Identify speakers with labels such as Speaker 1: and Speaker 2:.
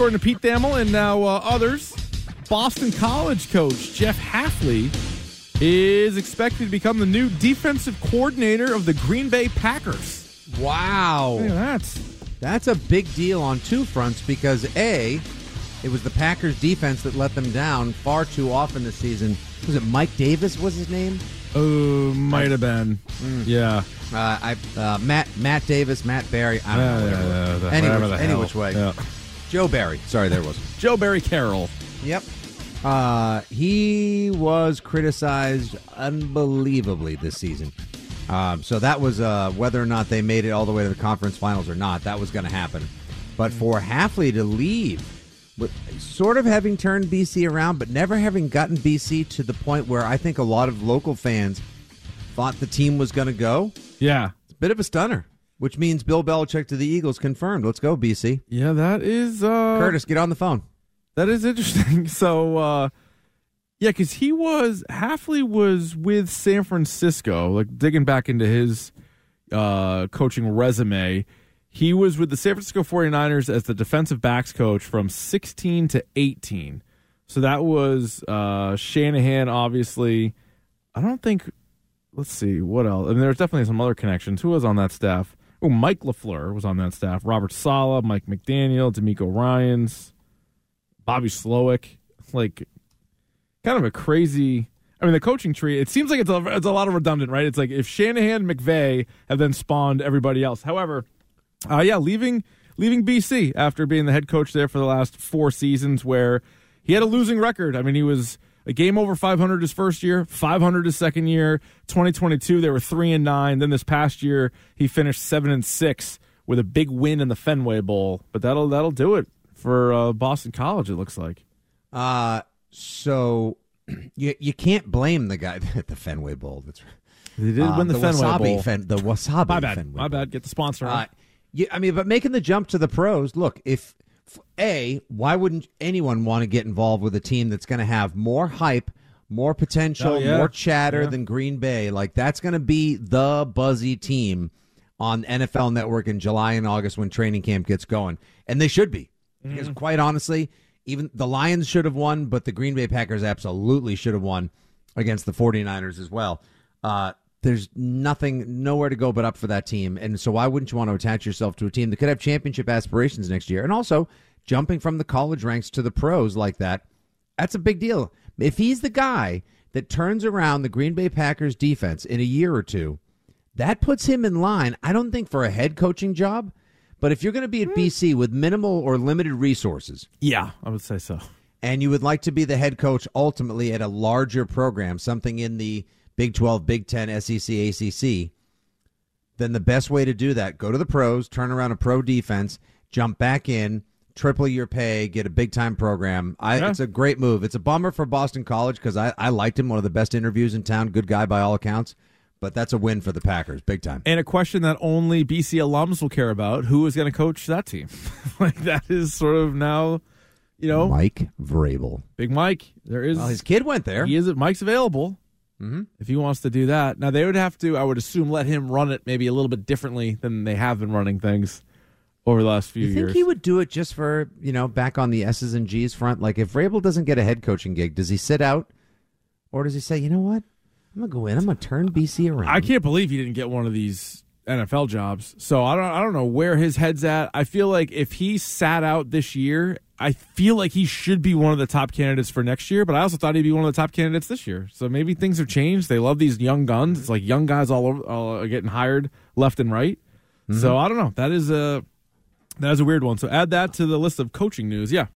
Speaker 1: according to Pete Thamel and now uh, others, Boston College coach Jeff Hafley is expected to become the new defensive coordinator of the Green Bay Packers.
Speaker 2: Wow.
Speaker 1: Look at that.
Speaker 2: That's a big deal on two fronts because A, it was the Packers defense that let them down far too often this season. Was it Mike Davis was his name?
Speaker 1: Oh, might have been. Yeah.
Speaker 2: Uh, I uh, Matt Matt Davis, Matt Barry. I don't know.
Speaker 1: Yeah,
Speaker 2: Whatever.
Speaker 1: yeah, yeah,
Speaker 2: any
Speaker 1: whatever
Speaker 2: which, any which way. Joe Barry. Sorry, there was.
Speaker 1: Joe Barry Carroll.
Speaker 2: Yep. Uh, he was criticized unbelievably this season. Um, so that was uh, whether or not they made it all the way to the conference finals or not. That was going to happen. But for Hafley to leave, with sort of having turned BC around, but never having gotten BC to the point where I think a lot of local fans thought the team was going to go,
Speaker 1: Yeah.
Speaker 2: it's a bit of a stunner. Which means Bill Belichick to the Eagles confirmed. Let's go, BC.
Speaker 1: Yeah, that is uh
Speaker 2: Curtis, get on the phone.
Speaker 1: That is interesting. So, uh, yeah, because he was Hafley was with San Francisco, like digging back into his uh, coaching resume. He was with the San Francisco 49ers as the defensive backs coach from 16 to 18. So that was uh, Shanahan, obviously. I don't think. Let's see what else. I mean, there's definitely some other connections. Who was on that staff? Oh, Mike LaFleur was on that staff. Robert Saleh, Mike McDaniel, DeMeco Ryans. Bobby Slowik, like kind of a crazy. I mean, the coaching tree. It seems like it's a, it's a lot of redundant, right? It's like if Shanahan, McVay have then spawned everybody else. However, uh, yeah, leaving leaving BC after being the head coach there for the last four seasons, where he had a losing record. I mean, he was a game over 500 his first year, 500 his second year. 2022, they were three and nine. Then this past year, he finished seven and six with a big win in the Fenway Bowl. But that'll that'll do it for uh, Boston College. It looks like.
Speaker 2: Uh so you you can't blame the guy at the Fenway Bowl. That's right.
Speaker 1: They did
Speaker 2: Uh,
Speaker 1: win the, Fenway
Speaker 2: Wasabi
Speaker 1: Bowl.
Speaker 2: Fen, the Wasabi
Speaker 1: My bad.
Speaker 2: Fenway
Speaker 1: My bad. Get the sponsor. on.
Speaker 2: Uh, yeah, I mean, but making the jump to the pros. Look, if a why wouldn't anyone want to get involved with a team that's going to have more hype, more potential,
Speaker 1: Oh, yeah.
Speaker 2: more chatter
Speaker 1: Yeah.
Speaker 2: than Green Bay? Like that's going to be the buzzy team on NFL Network in July and August when training camp gets going, and they should be because
Speaker 1: Mm-hmm.
Speaker 2: quite honestly, even the Lions should have won, but the Green Bay Packers absolutely should have won against the 49ers as well. Uh, there's nothing, nowhere to go but up for that team. And so, why wouldn't you want to attach yourself to a team that could have championship aspirations next year? And also, jumping from the college ranks to the pros like that, that's a big deal. If he's the guy that turns around the Green Bay Packers defense in a year or two, that puts him in line, I don't think for a head coaching job, but if you're going to be at hmm. BC with minimal or limited resources,
Speaker 1: yeah, I would say so.
Speaker 2: and you would like to be the head coach ultimately at a larger program, something in the Big 12, Big 10, SEC, ACC, then the best way to do that, go to the pros, turn around a pro defense, jump back in, triple your pay, get a big time program. I,
Speaker 1: Yeah.
Speaker 2: It's a great move. It's a bummer for Boston College because I, I liked him, one of the best interviews in town, good guy by all accounts. But that's a win for the Packers, big time.
Speaker 1: And a question that only BC alums will care about: Who is going to coach that team? like that is sort of now, you know,
Speaker 2: Mike Vrabel.
Speaker 1: Big Mike. There is
Speaker 2: Well, his kid went there.
Speaker 1: He is. Mike's available
Speaker 2: Mm-hmm.
Speaker 1: if he wants to do that. Now they would have to, I would assume, let him run it maybe a little bit differently than they have been running things over the last few
Speaker 2: You think
Speaker 1: years.
Speaker 2: he would do it just for you know back on the S's and G's front? Like if Vrabel doesn't get a head coaching gig, does he sit out, or does he say, you know what, I'm gonna go in, I'm gonna turn BC around?
Speaker 1: I can't believe he didn't get one of these NFL jobs. So I don't I don't know where his head's at. I feel like if he sat out this year, I feel like he should be one of the top candidates for next year, but I also thought he'd be one of the top candidates this year. So maybe things have changed. They love these young guns. It's like young guys all over all are getting hired left and right. So mm-hmm. I don't know. That is a that is a weird one. So add that to the list of coaching news. Yeah.